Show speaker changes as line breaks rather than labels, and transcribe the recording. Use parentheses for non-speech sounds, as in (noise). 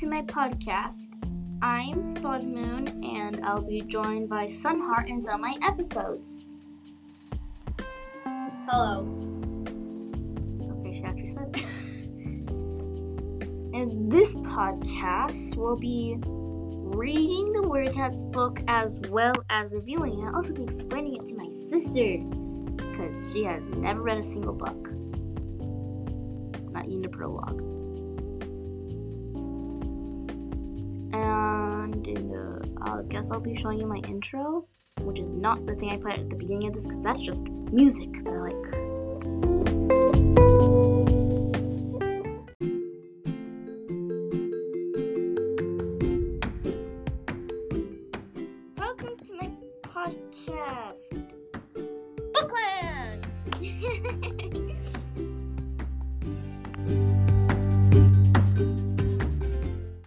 to my podcast. I'm Spot Moon, and I'll be joined by Sunheart some of my episodes.
Hello.
Okay, she actually said. (laughs) In this podcast, we'll be reading the Warrior Cats book as well as reviewing it. I'll also be explaining it to my sister because she has never read a single book, not even a prologue. Guess I'll be showing you my intro, which is not the thing I played at the beginning of this because that's just music that I like. Welcome to my podcast, Bookland. (laughs)